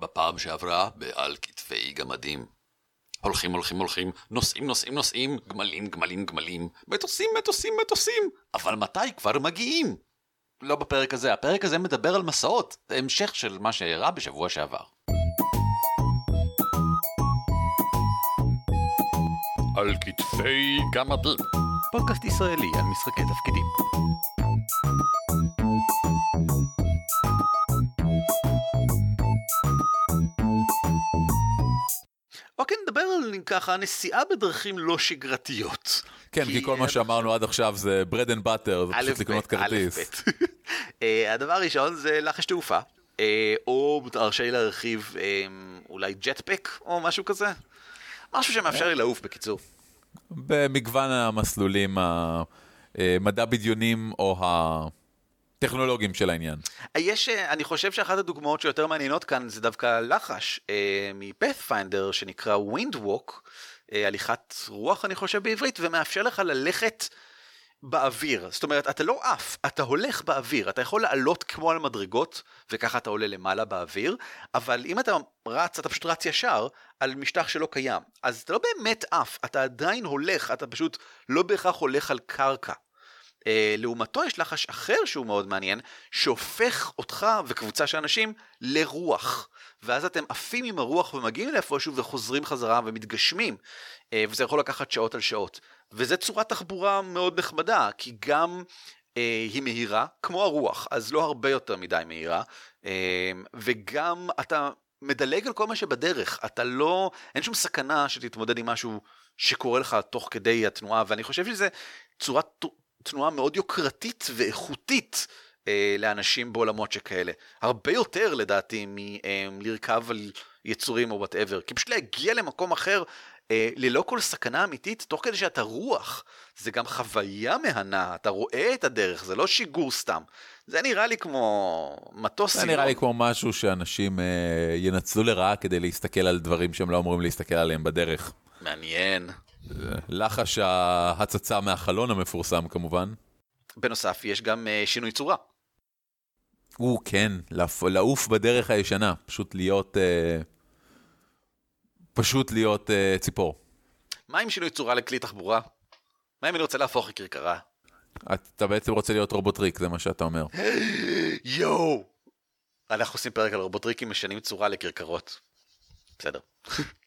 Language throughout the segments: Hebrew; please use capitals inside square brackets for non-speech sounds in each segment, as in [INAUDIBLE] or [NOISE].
בפעם שעברה בעל כתפי גמדים. הולכים הולכים הולכים, נוסעים נוסעים נוסעים, גמלים גמלים גמלים, מטוסים מטוסים מטוסים, אבל מתי כבר מגיעים? לא בפרק הזה, הפרק הזה מדבר על מסעות, זה המשך של מה שאירע בשבוע שעבר. על כתפי גמדים. פודקאסט ישראלי על משחקי תפקידים. ככה נסיעה בדרכים לא שגרתיות. כן, כי כל מה שאמרנו עד עכשיו זה bread and butter, זה פשוט לקנות כרטיס. [LAUGHS] אה, הדבר הראשון זה לחש תעופה, אה, או תרשה לי להרחיב אה, אולי ג'טפק או משהו כזה. משהו שמאפשר לי לעוף בקיצור. במגוון המסלולים המדע בדיונים או הטכנולוגיים של העניין. יש, אני חושב שאחת הדוגמאות שיותר מעניינות כאן זה דווקא לחש מ Pathfinder שנקרא Wind Walk, הליכת רוח אני חושב בעברית, ומאפשר לך ללכת באוויר. זאת אומרת, אתה לא עף, אתה הולך באוויר. אתה יכול לעלות כמו על מדרגות, וככה אתה עולה למעלה באוויר, אבל אם אתה רץ, אתה פשוט רץ ישר על משטח שלא קיים. אז אתה לא באמת עף, אתה עדיין הולך, אתה פשוט לא בהכרח הולך על קרקע. Uh, לעומתו יש לחש אחר שהוא מאוד מעניין, שהופך אותך וקבוצה של אנשים לרוח. ואז אתם עפים עם הרוח ומגיעים לאיפשהו וחוזרים חזרה ומתגשמים. Uh, וזה יכול לקחת שעות על שעות. וזה צורת תחבורה מאוד נחמדה, כי גם uh, היא מהירה, כמו הרוח, אז לא הרבה יותר מדי מהירה, uh, וגם אתה מדלג על כל מה שבדרך, אתה לא, אין שום סכנה שתתמודד עם משהו שקורה לך תוך כדי התנועה, ואני חושב שזה צורת תנועה מאוד יוקרתית ואיכותית אה, לאנשים בעולמות שכאלה. הרבה יותר לדעתי מלרכב אה, על יצורים או וואטאבר, כי פשוט להגיע למקום אחר אה, ללא כל סכנה אמיתית, תוך כדי שאתה רוח, זה גם חוויה מהנה, אתה רואה את הדרך, זה לא שיגור סתם. זה נראה לי כמו מטוס זה נראה לי כמו משהו שאנשים אה, ינצלו לרעה כדי להסתכל על דברים שהם לא אמורים להסתכל עליהם בדרך. מעניין. לחש ההצצה מהחלון המפורסם כמובן. בנוסף, יש גם uh, שינוי צורה. הוא כן, לעוף בדרך הישנה, פשוט להיות, uh, פשוט להיות uh, ציפור. מה עם שינוי צורה לכלי תחבורה? מה אם אני רוצה להפוך לכרכרה? אתה בעצם רוצה להיות רובוטריק, זה מה שאתה אומר. [GASPS] יואו! אנחנו עושים פרק על רובוטריקים משנים צורה לכרכרות. בסדר. [LAUGHS]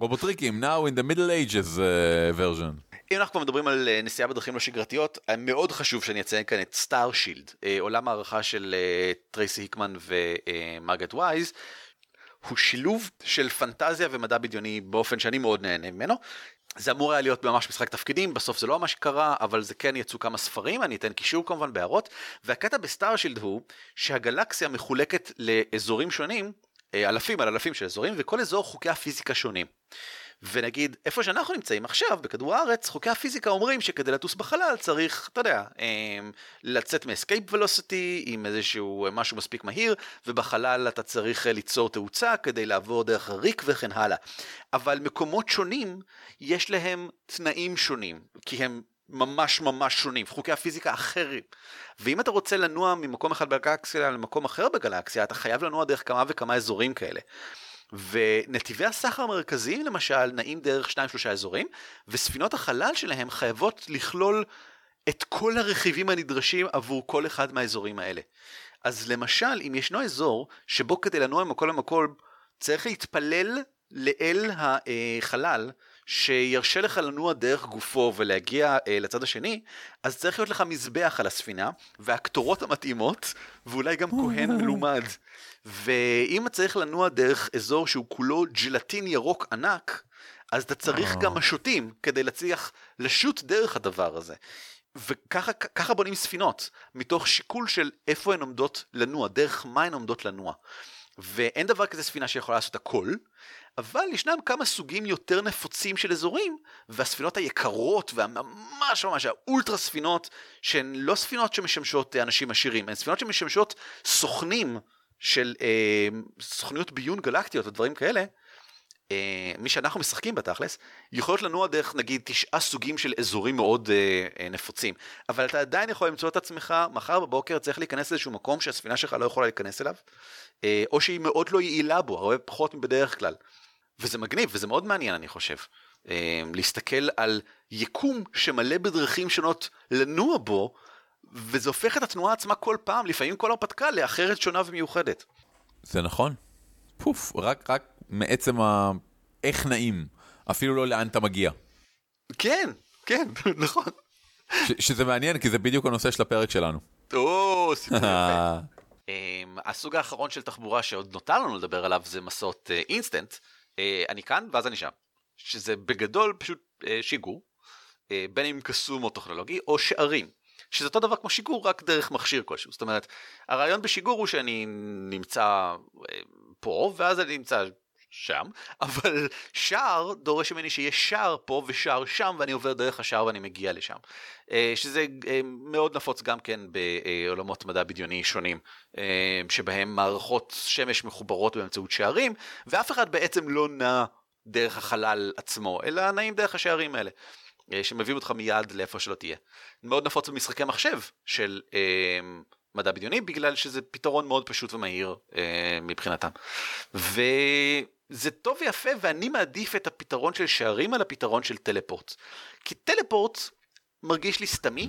רובוטריקים, now in the middle ages uh, version. אם אנחנו כבר מדברים על uh, נסיעה בדרכים לא שגרתיות, מאוד חשוב שאני אציין כאן את Starshield, uh, עולם מערכה של טרייסי היקמן ומרגט וייז. הוא שילוב של פנטזיה ומדע בדיוני באופן שאני מאוד נהנה ממנו. זה אמור היה להיות ממש משחק תפקידים, בסוף זה לא ממש קרה, אבל זה כן יצאו כמה ספרים, אני אתן קישור כמובן בהערות. והקטע ב Starshield הוא שהגלקסיה מחולקת לאזורים שונים, אלפים על אלפים של אזורים, וכל אזור חוקי הפיזיקה שונים. ונגיד, איפה שאנחנו נמצאים עכשיו, בכדור הארץ, חוקי הפיזיקה אומרים שכדי לטוס בחלל צריך, אתה יודע, אמ, לצאת מ escape velocity עם איזשהו משהו מספיק מהיר, ובחלל אתה צריך ליצור תאוצה כדי לעבור דרך הריק וכן הלאה. אבל מקומות שונים, יש להם תנאים שונים, כי הם ממש ממש שונים, חוקי הפיזיקה אחרים. ואם אתה רוצה לנוע ממקום אחד בגלקסיה למקום אחר בגלקסיה, אתה חייב לנוע דרך כמה וכמה אזורים כאלה. ונתיבי הסחר המרכזיים למשל נעים דרך שניים שלושה אזורים, וספינות החלל שלהם חייבות לכלול את כל הרכיבים הנדרשים עבור כל אחד מהאזורים האלה. אז למשל, אם ישנו אזור שבו כדי לנוע ממקום למקום צריך להתפלל לאל החלל, שירשה לך לנוע דרך גופו ולהגיע אה, לצד השני, אז צריך להיות לך מזבח על הספינה, והקטורות המתאימות, ואולי גם כהן מלומד. ואם צריך לנוע דרך אזור שהוא כולו ג'לטין ירוק ענק, אז אתה צריך גם משוטים כדי להצליח לשוט דרך הדבר הזה. וככה בונים ספינות, מתוך שיקול של איפה הן עומדות לנוע, דרך מה הן עומדות לנוע. ואין דבר כזה ספינה שיכולה לעשות הכל, אבל ישנם כמה סוגים יותר נפוצים של אזורים, והספינות היקרות והממש ממש האולטרה ספינות, שהן לא ספינות שמשמשות אנשים עשירים, הן ספינות שמשמשות סוכנים של אה, סוכניות ביון גלקטיות ודברים כאלה, אה, מי שאנחנו משחקים בתכלס, יכולות לנוע דרך נגיד תשעה סוגים של אזורים מאוד אה, אה, נפוצים, אבל אתה עדיין יכול למצוא את עצמך, מחר בבוקר צריך להיכנס לאיזשהו מקום שהספינה שלך לא יכולה להיכנס אליו, אה, או שהיא מאוד לא יעילה בו, הרבה פחות מבדרך כלל. וזה מגניב, וזה מאוד מעניין אני חושב. אה, להסתכל על יקום שמלא בדרכים שונות לנוע בו, וזה הופך את התנועה עצמה כל פעם, לפעמים כל הרפתקה, לאחרת שונה ומיוחדת. זה נכון. פוף, רק, רק מעצם ה... איך נעים, אפילו לא לאן אתה מגיע. כן, כן, [LAUGHS] נכון. ש, שזה מעניין, כי זה בדיוק הנושא של הפרק שלנו. או, סיפור יפה. [LAUGHS] אמ, הסוג האחרון של תחבורה שעוד נותר לנו לדבר עליו זה מסעות אינסטנט. אני כאן ואז אני שם. שזה בגדול פשוט אה, שיגור, אה, בין אם קסום או טכנולוגי, או שערים. שזה אותו דבר כמו שיגור, רק דרך מכשיר כלשהו. זאת אומרת, הרעיון בשיגור הוא שאני נמצא אה, פה, ואז אני נמצא שם, [LAUGHS] אבל שער דורש ממני שיש שער פה ושער שם, ואני עובר דרך השער ואני מגיע לשם. שזה מאוד נפוץ גם כן בעולמות מדע בדיוני שונים, שבהם מערכות שמש מחוברות באמצעות שערים, ואף אחד בעצם לא נע דרך החלל עצמו, אלא נעים דרך השערים האלה, אה, שמביאים אותך מיד לאיפה שלא תהיה. מאוד נפוץ במשחקי מחשב של אה, מדע בדיוני, בגלל שזה פתרון מאוד פשוט ומהיר אה, מבחינתם. וזה טוב ויפה, ואני מעדיף את הפתרון של שערים על הפתרון של טלפורט. כי טלפורט מרגיש לי סתמי,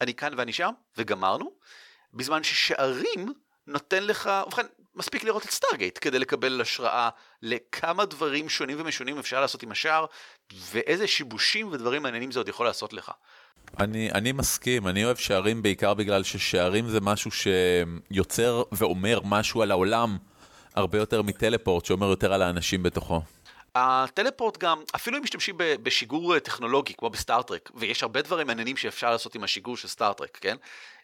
אני כאן ואני שם, וגמרנו, בזמן ששערים נותן לך, ובכן, מספיק לראות את סטארגייט כדי לקבל השראה לכמה דברים שונים ומשונים אפשר לעשות עם השער, ואיזה שיבושים ודברים מעניינים זה עוד יכול לעשות לך. אני, אני מסכים, אני אוהב שערים בעיקר בגלל ששערים זה משהו שיוצר ואומר משהו על העולם הרבה יותר מ teleport שאומר יותר על האנשים בתוכו. ה teleport גם, אפילו אם משתמשים בשיגור טכנולוגי כמו בסטארטרק, ויש הרבה דברים מעניינים שאפשר לעשות עם השיגור של סטארטרק, כן?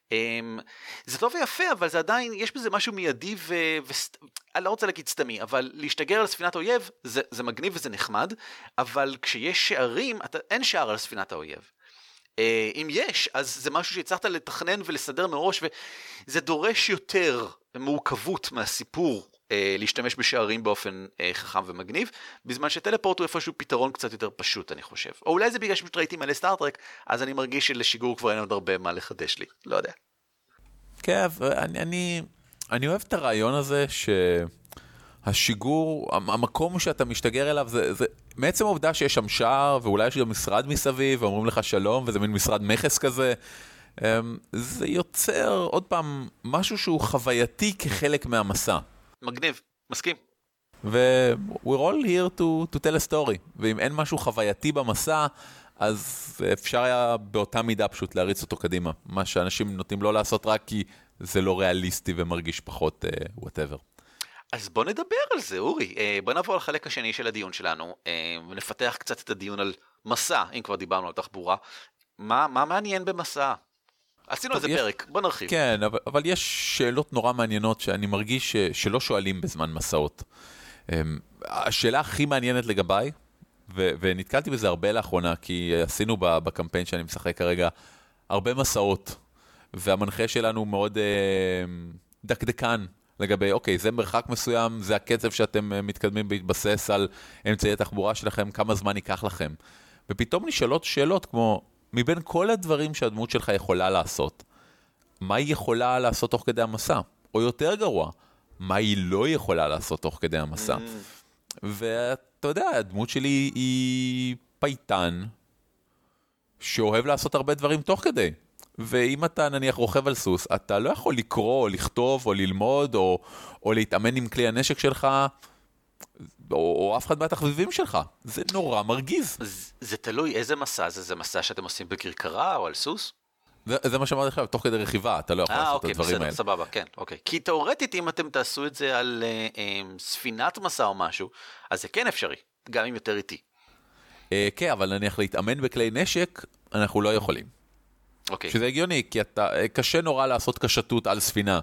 Um, זה טוב ויפה, אבל זה עדיין, יש בזה משהו מיידי ו... ו... אני לא רוצה להגיד סתמי, אבל להשתגר על ספינת אויב זה, זה מגניב וזה נחמד, אבל כשיש שערים, אתה, אין שער על ספינת האויב. Uh, אם יש, אז זה משהו שהצלחת לתכנן ולסדר מראש, וזה דורש יותר מורכבות מהסיפור uh, להשתמש בשערים באופן uh, חכם ומגניב, בזמן שטלפורט הוא איפשהו פתרון קצת יותר פשוט, אני חושב. או אולי זה בגלל שפשוט ראיתי מלא סטארטרק, אז אני מרגיש שלשיגור כבר אין עוד הרבה מה לחדש לי, לא יודע. כן, אני, אני, אני אוהב את הרעיון הזה שהשיגור, המקום שאתה משתגר אליו, זה, זה מעצם העובדה שיש שם שער, ואולי יש גם משרד מסביב, ואומרים לך שלום, וזה מין משרד מכס כזה. אמ, זה יוצר עוד פעם משהו שהוא חווייתי כחלק מהמסע. מגניב, מסכים. ו-we're all here to, to tell a story, ואם אין משהו חווייתי במסע, אז אפשר היה באותה מידה פשוט להריץ אותו קדימה. מה שאנשים נוטים לא לעשות רק כי זה לא ריאליסטי ומרגיש פחות וואטאבר. Uh, אז בוא נדבר על זה, אורי. Uh, בוא נעבור לחלק השני של הדיון שלנו, uh, ונפתח קצת את הדיון על מסע, אם כבר דיברנו על תחבורה. מה, מה מעניין במסע? עשינו איזה פרק, בוא נרחיב. כן, אבל, אבל יש שאלות נורא מעניינות שאני מרגיש ש, שלא שואלים בזמן מסעות. Um, השאלה הכי מעניינת לגביי, ו- ונתקלתי בזה הרבה לאחרונה, כי עשינו בקמפיין שאני משחק כרגע הרבה מסעות, והמנחה שלנו מאוד אה, דקדקן לגבי, אוקיי, זה מרחק מסוים, זה הקצב שאתם אה, מתקדמים בהתבסס על אמצעי התחבורה שלכם, כמה זמן ייקח לכם. ופתאום נשאלות שאלות כמו, מבין כל הדברים שהדמות שלך יכולה לעשות, מה היא יכולה לעשות תוך כדי המסע? או יותר גרוע, מה היא לא יכולה לעשות תוך כדי המסע? Mm. ואתה יודע, הדמות שלי היא פייטן, שאוהב לעשות הרבה דברים תוך כדי. ואם אתה נניח רוכב על סוס, אתה לא יכול לקרוא, או לכתוב, או ללמוד, או, או להתאמן עם כלי הנשק שלך, או, או אף אחד מהתחביבים שלך. זה נורא מרגיז. זה, זה תלוי איזה מסע זה, זה מסע שאתם עושים בכרכרה או על סוס? זה, זה מה שאמרתי לך, תוך כדי רכיבה, אתה לא יכול 아, לעשות אוקיי, את הדברים בסדר, האלה. סבבה, כן, אוקיי. כי תאורטית, אם אתם תעשו את זה על אה, אה, ספינת מסע או משהו, אז זה כן אפשרי, גם אם יותר איטי. אה, כן, אבל נניח להתאמן בכלי נשק, אנחנו לא יכולים. אוקיי. שזה הגיוני, כי אתה, אה, קשה נורא לעשות קשתות על ספינה,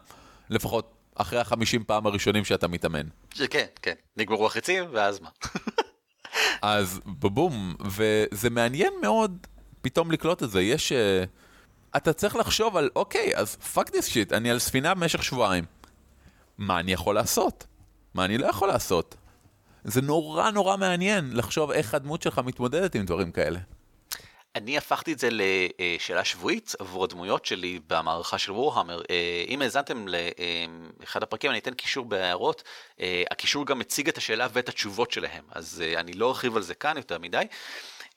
לפחות אחרי החמישים פעם הראשונים שאתה מתאמן. כן, כן, נגמרו החצים, ואז מה? [LAUGHS] אז בבום, וזה מעניין מאוד פתאום לקלוט את זה. יש... Uh, אתה צריך לחשוב על, אוקיי, אז fuck this shit, אני על ספינה במשך שבועיים. מה אני יכול לעשות? מה אני לא יכול לעשות? זה נורא נורא מעניין לחשוב איך הדמות שלך מתמודדת עם דברים כאלה. אני הפכתי את זה לשאלה שבועית עבור הדמויות שלי במערכה של וורהמר. אם האזנתם לאחד הפרקים, אני אתן קישור בהערות. הקישור גם מציג את השאלה ואת התשובות שלהם, אז אני לא ארחיב על זה כאן יותר מדי.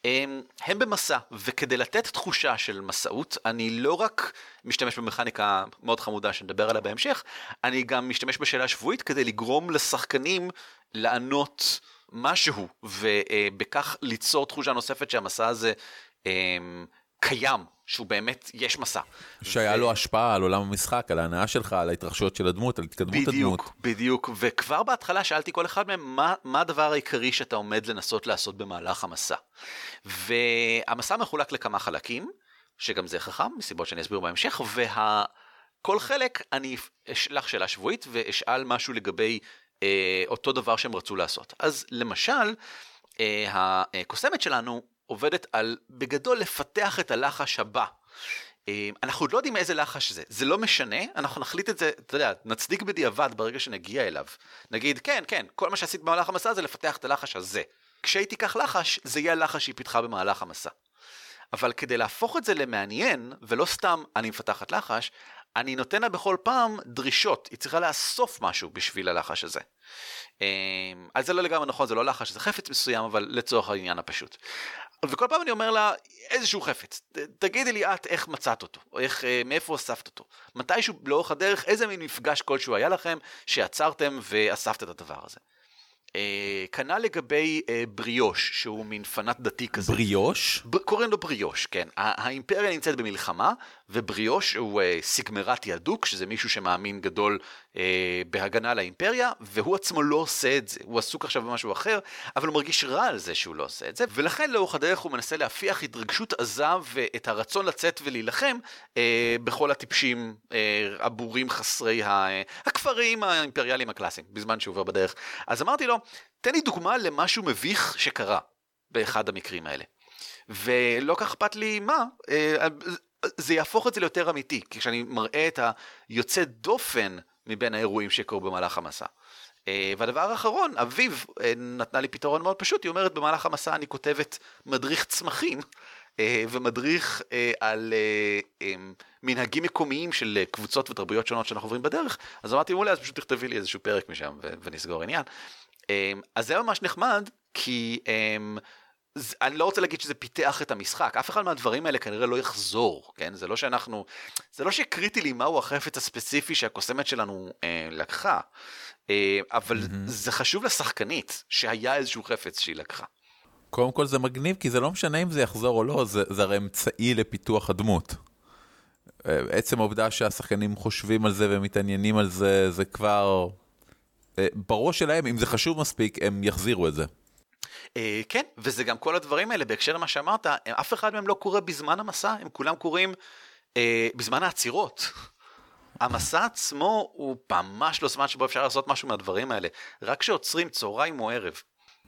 הם במסע, וכדי לתת תחושה של מסעות, אני לא רק משתמש במכניקה מאוד חמודה שנדבר עליה בהמשך, אני גם משתמש בשאלה שבועית כדי לגרום לשחקנים לענות משהו, ובכך ליצור תחושה נוספת שהמסע הזה קיים, שהוא באמת, יש מסע. שהיה ו... לו השפעה על עולם המשחק, על ההנאה שלך, על ההתרחשויות של הדמות, על התקדמות בדיוק, הדמות. בדיוק, בדיוק, וכבר בהתחלה שאלתי כל אחד מהם, מה, מה הדבר העיקרי שאתה עומד לנסות לעשות במהלך המסע? והמסע מחולק לכמה חלקים, שגם זה חכם, מסיבות שאני אסביר בהמשך, וכל חלק אני אשלח שאלה שבועית ואשאל משהו לגבי אה, אותו דבר שהם רצו לעשות. אז למשל, אה, הקוסמת שלנו עובדת על בגדול לפתח את הלחש הבא. אה, אנחנו עוד לא יודעים איזה לחש זה, זה לא משנה, אנחנו נחליט את זה, אתה יודע, נצדיק בדיעבד ברגע שנגיע אליו. נגיד, כן, כן, כל מה שעשית במהלך המסע זה לפתח את הלחש הזה. כשהיא תיקח לחש, זה יהיה הלחש שהיא פיתחה במהלך המסע. אבל כדי להפוך את זה למעניין, ולא סתם אני מפתחת לחש, אני נותן לה בכל פעם דרישות, היא צריכה לאסוף משהו בשביל הלחש הזה. אז זה לא לגמרי נכון, זה לא לחש, זה חפץ מסוים, אבל לצורך העניין הפשוט. וכל פעם אני אומר לה, איזשהו חפץ, תגידי לי את איך מצאת אותו, או איך, אה, מאיפה אספת אותו. מתישהו לאורך הדרך, איזה מין מפגש כלשהו היה לכם, שעצרתם ואספת את הדבר הזה. אה, כנ"ל לגבי אה, בריאוש, שהוא מין פנאט דתי כזה. בריאוש? ב- קוראים לו בריאוש, כן. האימפריה נמצאת במלחמה, ובריאוש הוא אה, סיגמרטי הדוק, שזה מישהו שמאמין גדול בהגנה על האימפריה, והוא עצמו לא עושה את זה. הוא עסוק עכשיו במשהו אחר, אבל הוא מרגיש רע על זה שהוא לא עושה את זה, ולכן לאורך הדרך הוא מנסה להפיח התרגשות עזה ואת הרצון לצאת ולהילחם בכל הטיפשים הבורים חסרי ה... הכפרים האימפריאליים הקלאסיים, בזמן שהוא עובר בדרך. אז אמרתי לו, תן לי דוגמה למשהו מביך שקרה באחד המקרים האלה. ולא כך אכפת לי מה, אה, זה יהפוך את זה ליותר אמיתי, כשאני מראה את היוצא דופן מבין האירועים שקרו במהלך המסע. אה, והדבר האחרון, אביב אה, נתנה לי פתרון מאוד פשוט, היא אומרת במהלך המסע אני כותבת מדריך צמחים ומדריך על מנהגים מקומיים של קבוצות ותרבויות שונות שאנחנו עוברים בדרך, אז אמרתי מעולה, אז פשוט תכתבי לי איזשהו פרק משם ונסגור עניין. אז זה ממש נחמד, כי אני לא רוצה להגיד שזה פיתח את המשחק, אף אחד מהדברים האלה כנראה לא יחזור, כן? זה לא שאנחנו, זה לא שקריטי לי מהו החפץ הספציפי שהקוסמת שלנו אה, לקחה, אה, אבל mm-hmm. זה חשוב לשחקנית שהיה איזשהו חפץ שהיא לקחה. קודם כל זה מגניב, כי זה לא משנה אם זה יחזור או לא, זה, זה הרי אמצעי לפיתוח הדמות. אה, עצם העובדה שהשחקנים חושבים על זה ומתעניינים על זה, זה כבר... אה, בראש שלהם, אם זה חשוב מספיק, הם יחזירו את זה. אה, כן, וזה גם כל הדברים האלה, בהקשר למה שאמרת, אף אחד מהם לא קורה בזמן המסע, הם כולם קורים אה, בזמן העצירות. המסע עצמו הוא ממש לא זמן שבו אפשר לעשות משהו מהדברים האלה, רק כשעוצרים צהריים או ערב.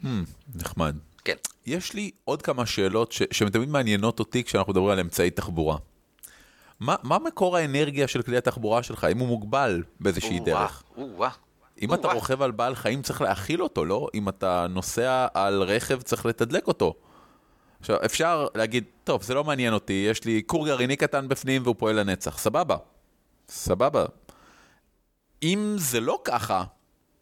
Hmm, נחמד. כן. יש לי עוד כמה שאלות ש- שתמיד מעניינות אותי כשאנחנו מדברים על אמצעי תחבורה. מה, מה מקור האנרגיה של כלי התחבורה שלך, אם הוא מוגבל באיזושהי דרך? או-אה, אם אתה רוכב על בעל חיים צריך להאכיל אותו, לא? אם אתה נוסע על רכב צריך לתדלק אותו. עכשיו, אפשר להגיד, טוב, זה לא מעניין אותי, יש לי כור גרעיני קטן בפנים והוא פועל לנצח, סבבה. סבבה. אם זה לא ככה,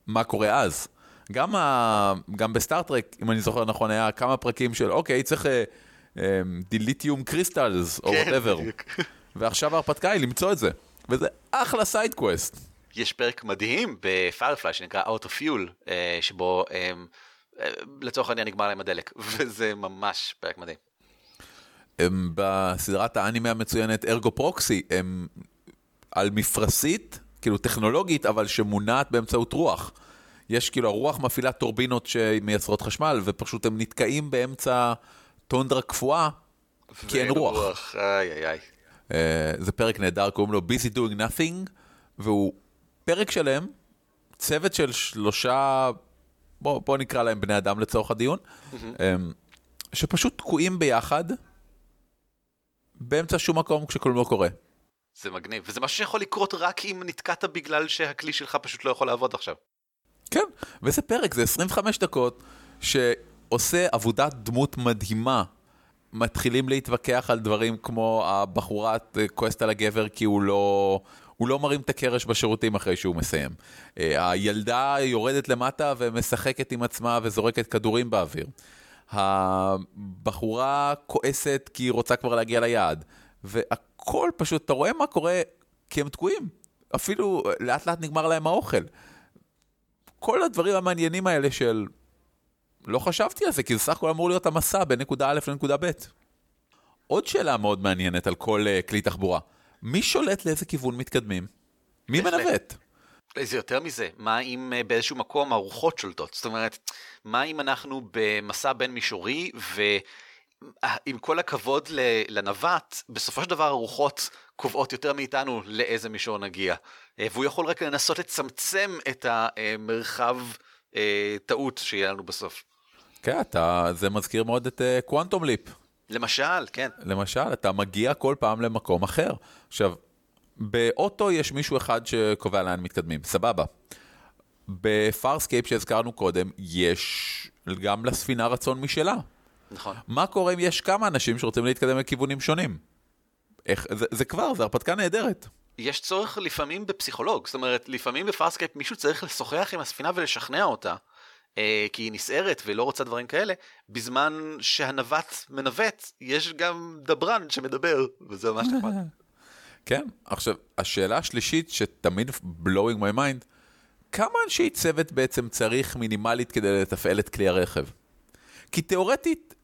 מה קורה אז? גם, ה... גם ב Star Trek, אם אני זוכר נכון, היה כמה פרקים של, אוקיי, צריך dilithium uh, crystals, או whatever. ועכשיו ההרפתקה היא למצוא את זה. וזה אחלה sidequest. יש פרק מדהים ב Firefly שנקרא Out of Fuel, אה, שבו הם, אה, לצורך העניין נגמר להם הדלק, [LAUGHS] וזה ממש פרק מדהים. הם בסדרת האנימה המצוינת ארגו פרוקסי, הם על מפרשית, כאילו טכנולוגית, אבל שמונעת באמצעות רוח. יש כאילו הרוח מפעילה טורבינות שמייצרות חשמל, ופשוט הם נתקעים באמצע טונדרה קפואה, כי אין רוח. רוח. איי איי איי. Uh, זה פרק נהדר, קוראים לו Busy Doing Nothing, והוא פרק שלם, צוות של שלושה, בוא, בוא נקרא להם בני אדם לצורך הדיון, mm-hmm. שפשוט תקועים ביחד באמצע שום מקום כשכלום לא קורה. זה מגניב, וזה משהו שיכול לקרות רק אם נתקעת בגלל שהכלי שלך פשוט לא יכול לעבוד עכשיו. כן, וזה פרק, זה 25 דקות שעושה עבודת דמות מדהימה. מתחילים להתווכח על דברים כמו הבחורה כועסת על הגבר כי הוא לא, הוא לא מרים את הקרש בשירותים אחרי שהוא מסיים. אה, הילדה יורדת למטה ומשחקת עם עצמה וזורקת כדורים באוויר. הבחורה כועסת כי היא רוצה כבר להגיע ליעד. והכל פשוט, אתה רואה מה קורה כי הם תקועים. אפילו לאט לאט נגמר להם האוכל. כל הדברים המעניינים האלה של לא חשבתי על זה, כי זה סך הכל אמור להיות המסע בין נקודה א' לנקודה ב'. עוד שאלה מאוד מעניינת על כל uh, כלי תחבורה. מי שולט לאיזה כיוון מתקדמים? מי מנווט? זה יותר מזה, מה אם uh, באיזשהו מקום הרוחות שולטות? זאת אומרת, מה אם אנחנו במסע בין מישורי, ועם כל הכבוד לנווט, בסופו של דבר הרוחות קובעות יותר מאיתנו לאיזה מישור נגיע. Uh, והוא יכול רק לנסות לצמצם את המרחב טעות שיהיה לנו בסוף. כן, אתה, זה מזכיר מאוד את קוואנטום ליפ. למשל, כן. למשל, אתה מגיע כל פעם למקום אחר. עכשיו, באוטו יש מישהו אחד שקובע לאן מתקדמים, סבבה. ב Farscape שהזכרנו קודם, יש גם לספינה רצון משלה. נכון. מה קורה אם יש כמה אנשים שרוצים להתקדם לכיוונים שונים? איך, זה, זה כבר, זה הרפתקה נהדרת. יש צורך לפעמים בפסיכולוג, זאת אומרת, לפעמים ב Farscape מישהו צריך לשוחח עם הספינה ולשכנע אותה. אה, כי היא נסערת ולא רוצה דברים כאלה, בזמן שהנווט מנווט, יש גם דברן שמדבר, וזה ממש נחמד. [LAUGHS] כן, עכשיו, השאלה השלישית שתמיד blowing my mind, כמה אנשי צוות בעצם צריך מינימלית כדי לתפעל את כלי הרכב? כי תיאורטית,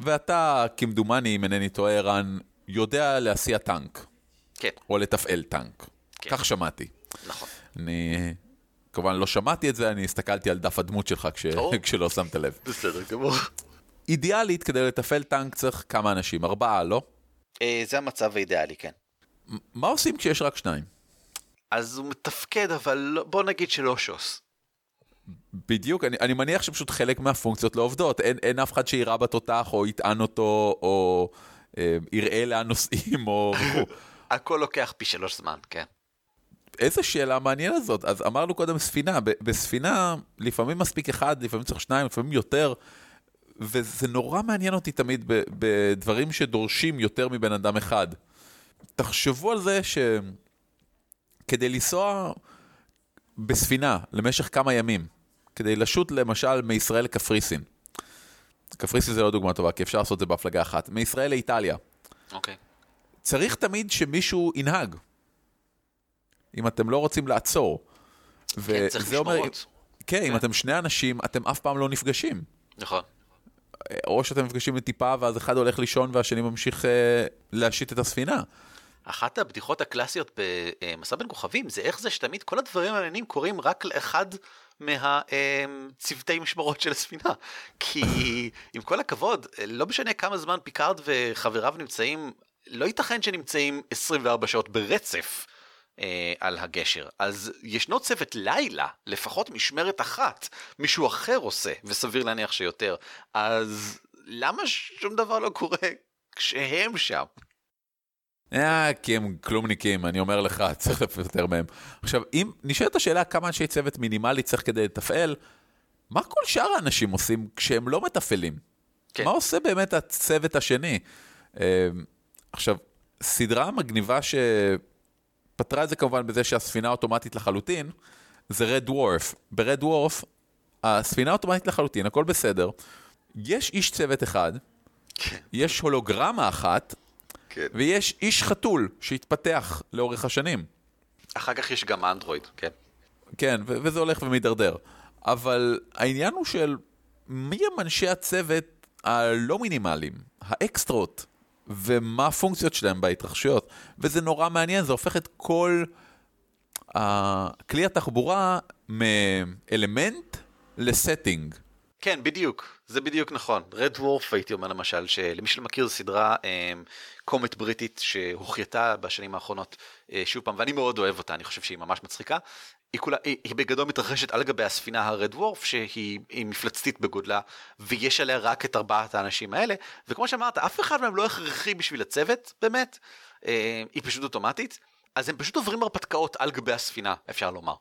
ואתה כמדומני, אם אינני טועה, ערן, יודע להסיע טנק. כן. או לתפעל טנק. כן. כך שמעתי. נכון. אני כמובן לא שמעתי את זה, אני הסתכלתי על דף הדמות שלך כש... [LAUGHS] כשלא שמת לב. בסדר גמור. אידיאלית, כדי לתפעל טנק צריך כמה אנשים, ארבעה, לא? אה, זה המצב האידיאלי, כן. מה עושים כשיש רק שניים? אז הוא מתפקד, אבל לא, בוא נגיד שלא שוס. בדיוק, אני, אני מניח שפשוט חלק מהפונקציות לא עובדות. אין, אין אף אחד שיירה בתותח, או יטען אותו, או אה, יראה לאן נוסעים, או... [LAUGHS] הכל לוקח פי שלוש זמן, כן. איזה שאלה מעניינת זאת. אז אמרנו קודם ספינה, בספינה לפעמים מספיק אחד, לפעמים צריך שניים, לפעמים יותר, וזה נורא מעניין אותי תמיד בדברים שדורשים יותר מבן אדם אחד. תחשבו על זה שכדי לנסוע בספינה למשך כמה ימים, כדי לשוט למשל מישראל לקפריסין, קפריסין זה לא דוגמה טובה, כי אפשר לעשות את זה בהפלגה אחת, מישראל לאיטליה. אוקיי. Okay. צריך תמיד שמישהו ינהג. אם אתם לא רוצים לעצור. כן, צריך משמרות. כן, כן, אם אתם שני אנשים, אתם אף פעם לא נפגשים. נכון. או שאתם נפגשים לטיפה ואז אחד הולך לישון והשני ממשיך אה, להשיט את הספינה. אחת הבדיחות הקלאסיות במסע בין כוכבים זה איך זה שתמיד כל הדברים המעניינים קורים רק לאחד מהצוותי משמרות של הספינה. [LAUGHS] כי עם כל הכבוד, לא משנה כמה זמן פיקארד וחבריו נמצאים, לא ייתכן שנמצאים 24 שעות ברצף. אה, על הגשר. אז ישנו צוות לילה, לפחות משמרת אחת, מישהו אחר עושה, וסביר להניח שיותר. אז למה שום דבר לא קורה כשהם שם? אה, כי הם כלומניקים, אני אומר לך, [LAUGHS] צריך לפטר מהם. עכשיו, אם נשאלת השאלה כמה אנשי צוות מינימלי צריך כדי לתפעל, מה כל שאר האנשים עושים כשהם לא מתפעלים? כן. מה עושה באמת הצוות השני? אה, עכשיו, סדרה מגניבה ש... פתרה את זה כמובן בזה שהספינה אוטומטית לחלוטין, זה רד וורף. ברד וורף, הספינה אוטומטית לחלוטין, הכל בסדר. יש איש צוות אחד, כן. יש הולוגרמה אחת, כן. ויש איש חתול שהתפתח לאורך השנים. אחר כך יש גם אנדרואיד, כן. כן, ו- וזה הולך ומידרדר. אבל העניין הוא של מי הם אנשי הצוות הלא מינימליים, האקסטרות, ומה הפונקציות שלהם בהתרחשויות. וזה נורא מעניין, זה הופך את כל uh, כלי התחבורה מאלמנט לסטינג. כן, בדיוק, זה בדיוק נכון. רד וורף הייתי אומר למשל, שלמי שלא מכיר זו סדרה um, קומית בריטית שהוחייתה בשנים האחרונות uh, שוב פעם, ואני מאוד אוהב אותה, אני חושב שהיא ממש מצחיקה. היא, כולה, היא, היא בגדול מתרחשת על גבי הספינה הרד וורף שהיא מפלצתית בגודלה ויש עליה רק את ארבעת האנשים האלה וכמו שאמרת אף אחד מהם לא הכרחי בשביל הצוות באמת אה, היא פשוט אוטומטית אז הם פשוט עוברים הרפתקאות על גבי הספינה אפשר לומר.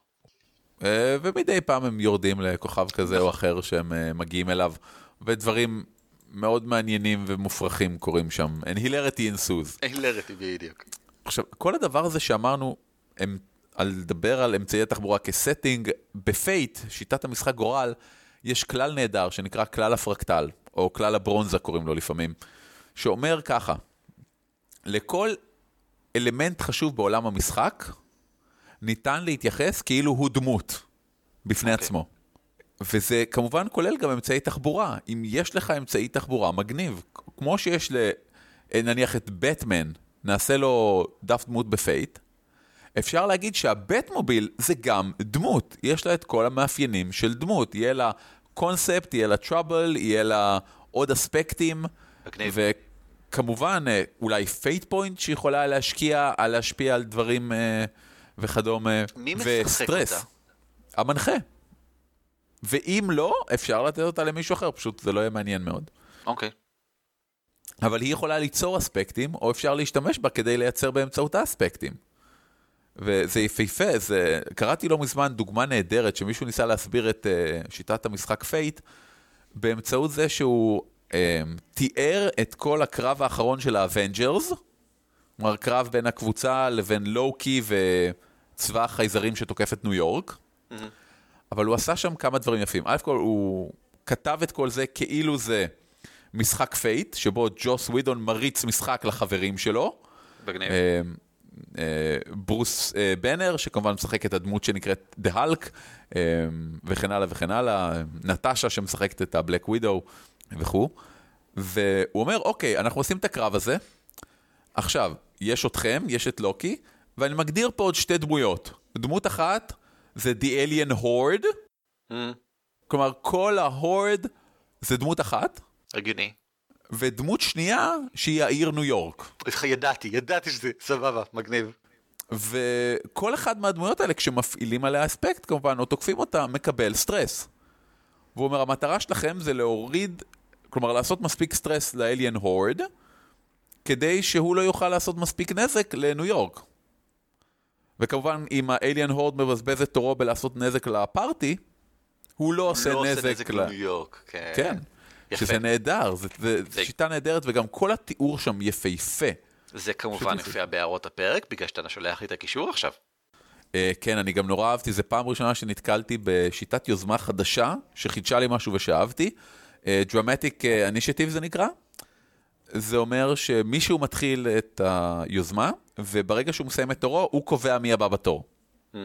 אה, ומדי פעם הם יורדים לכוכב כזה או אחר שהם אה, מגיעים אליו, ודברים מאוד מעניינים ומופרכים קורים שם. And hilarity ensues. הילרתי בדיוק. עכשיו, כל הדבר הזה שאמרנו, הם, על לדבר על אמצעי התחבורה כ setting, ב Fate, שיטת המשחק גורל, יש כלל נהדר שנקרא כלל הפרקטל, או כלל הברונזה קוראים לו לפעמים, שאומר ככה, לכל אלמנט חשוב בעולם המשחק, ניתן להתייחס כאילו הוא דמות בפני okay. אוקיי. עצמו. וזה כמובן כולל גם אמצעי תחבורה. אם יש לך אמצעי תחבורה מגניב, כמו שיש ל... נניח את בטמן, נעשה לו דף דמות ב Fate, אפשר להגיד שה Batmobile זה גם דמות. יש לה את כל המאפיינים של דמות. יהיה לה קונספט, יהיה לה trouble, יהיה לה עוד אספקטים. מגניב. וכמובן, אה, אולי Fate point שיכולה להשקיע, להשפיע על דברים אה, וכדומה. מי משחק וסטרס. אותה? המנחה. ואם לא, אפשר לתת אותה למישהו אחר, פשוט זה לא יהיה מעניין מאוד. אוקיי. אבל היא יכולה ליצור אספקטים, או אפשר להשתמש בה כדי לייצר באמצעותה אספקטים. וזה יפהפה, זה... קראתי לא מזמן דוגמה נהדרת שמישהו ניסה להסביר את uh, שיטת המשחק Fate באמצעות זה שהוא uh, תיאר את כל הקרב האחרון של ה Avengers, כלומר קרב בין הקבוצה לבין לוקי וצבא החייזרים שתוקף את ניו יורק, אבל הוא עשה שם כמה דברים יפים. א' כל הוא כתב את כל זה כאילו זה משחק Fate, שבו ג'וס ווידון מריץ משחק לחברים שלו. מגניב. אה, אה, ברוס אה, בנר, שכמובן משחק את הדמות שנקראת The Hulk, אה, וכן הלאה וכן הלאה, נטשה שמשחקת את ה Black Widow וכו'. והוא אומר, אוקיי, אנחנו עושים את הקרב הזה, עכשיו, יש אתכם, יש את לוקי, ואני מגדיר פה עוד שתי דמויות. דמות אחת זה The Alien Horde, Mm, כלומר כל ההורד זה דמות אחת, הגיוני. ודמות שנייה שהיא העיר ניו יורק. ידעתי, ידעתי שזה סבבה, מגניב. וכל אחד מהדמויות האלה, כשמפעילים עליה אספקט כמובן, או תוקפים אותה, מקבל סטרס. והוא אומר, המטרה שלכם זה להוריד, כלומר לעשות מספיק סטרס לאליאן הורד, כדי שהוא לא יוכל לעשות מספיק נזק לניו יורק. וכמובן, אם האליאן הורד מבזבז את תורו בלעשות נזק לפארטי, הוא לא עושה לא נזק. עושה נזק ל- לניו יורק. כן. כן, יפה. שזה נהדר, זו זה- שיטה נהדרת, וגם כל התיאור שם יפהפה. זה כמובן יופיע בהערות הפרק, בגלל שאתה שולח לי את הקישור עכשיו. אה, כן, אני גם נורא אהבתי, זו פעם ראשונה שנתקלתי בשיטת יוזמה חדשה, שחידשה לי משהו ושאהבתי. אה, Dramatic אה, Initiative זה נקרא. זה אומר שמישהו מתחיל את היוזמה, וברגע שהוא מסיים את תורו, הוא קובע מי הבא בתור. Mm.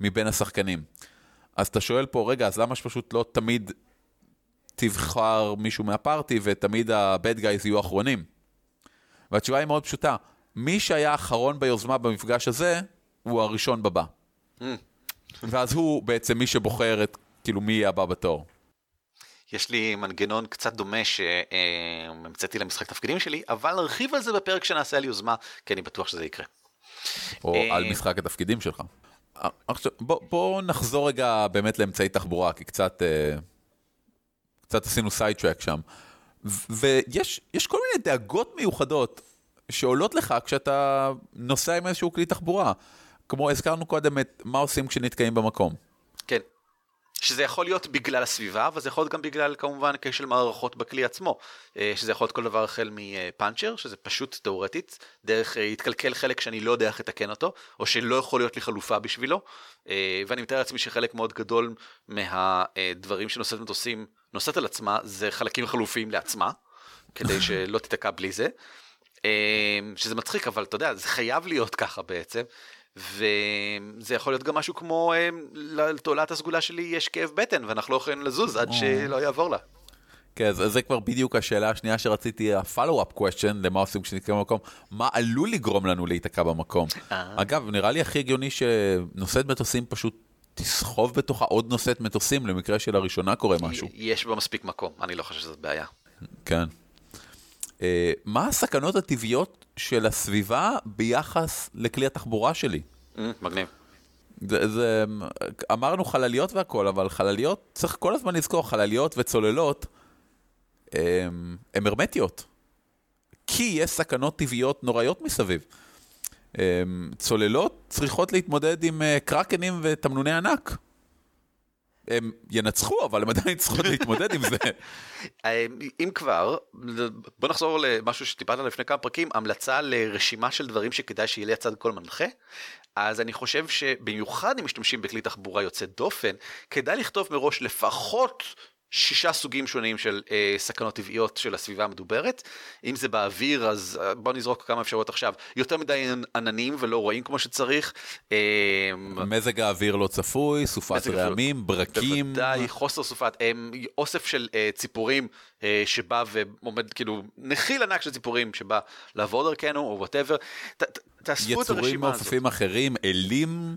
מבין השחקנים. אז אתה שואל פה, רגע, אז למה שפשוט לא תמיד תבחר מישהו מהפארטי ותמיד ה-bad guys יהיו אחרונים? והתשובה היא מאוד פשוטה, מי שהיה אחרון ביוזמה במפגש הזה, הוא הראשון בבא. Mm. ואז הוא בעצם מי שבוחר את, כאילו, מי יהיה הבא בתור. יש לי מנגנון קצת דומה שהמצאתי למשחק תפקידים שלי, אבל נרחיב על זה בפרק שנעשה על יוזמה, כי אני בטוח שזה יקרה. או אה, על משחק התפקידים שלך. אה, עכשיו, בוא, בוא נחזור רגע באמת לאמצעי תחבורה, כי קצת, אה, קצת עשינו סיידטרק שם. ויש יש כל מיני דאגות מיוחדות שעולות לך כשאתה נוסע עם איזשהו כלי תחבורה. כמו הזכרנו קודם את מה עושים כשנתקעים במקום. כן. שזה יכול להיות בגלל הסביבה, אבל זה יכול להיות גם בגלל כמובן כשל מערכות בכלי עצמו. אה, שזה יכול להיות כל דבר החל מפאנצ'ר, שזה פשוט תאורטית, דרך אה, יתקלקל חלק שאני לא יודע איך לתקן אותו, או שלא יכול להיות לי חלופה בשבילו. אה, ואני מתאר לעצמי שחלק מאוד גדול מהדברים שנושאת מטוסים נושאת על עצמה, זה חלקים חלופיים לעצמה, כדי שלא תיתקע בלי זה. אה, שזה מצחיק, אבל אתה יודע, זה חייב להיות ככה בעצם. וזה יכול להיות גם משהו כמו אה, לתולעת הסגולה שלי יש כאב בטן ואנחנו לא יכולים לזוז עד שלא יעבור לה. כן, אז זה כבר בדיוק השאלה השנייה שרציתי, ה-follow-up question, למה עושים כשנתקעים במקום, מה עלול לגרום לנו להיתקע במקום. אה. אגב, נראה לי הכי הגיוני שנושאת מטוסים פשוט תסחוב בתוכה עוד נושאת מטוסים למקרה שלראשונה קורה משהו. יש בה מספיק מקום, אני לא חושב שזאת בעיה. כן. אה, מה הסכנות הטבעיות של הסביבה ביחס לכלי התחבורה שלי? אה, מגניב. זה, זה, אמרנו חלליות והכל, אבל חלליות, צריך כל הזמן לזכור, חלליות וצוללות הן הרמטיות. כי יש סכנות טבעיות נוראיות מסביב. צוללות צריכות להתמודד עם אה, קרקנים ותמנוני ענק. הם ינצחו, אבל הם עדיין צריכות להתמודד עם זה. [LAUGHS] אם כבר, בוא נחזור למשהו שטיפלת לפני כמה פרקים, המלצה לרשימה של דברים שכדאי שיהיה ליצד כל מנחה. אז אני חושב שבמיוחד אם משתמשים בכלי תחבורה יוצא דופן, כדאי לכתוב מראש לפחות שישה סוגים שונים של אה, סכנות טבעיות של הסביבה המדוברת. אם זה באוויר, אז אה, בוא נזרוק כמה אפשרויות עכשיו. יותר מדי עננים ולא רואים כמו שצריך. אה, מזג האוויר לא צפוי, סופת רעמים, ברקים. בוודאי, חוסר סופת, אה, אוסף של אה, ציפורים אה, שבא ועומד, כאילו, נחיל ענק של ציפורים שבא לעבור דרכנו, או whatever. תאספו את הרשימה הזאת. יצורים מעופפים אחרים, אלים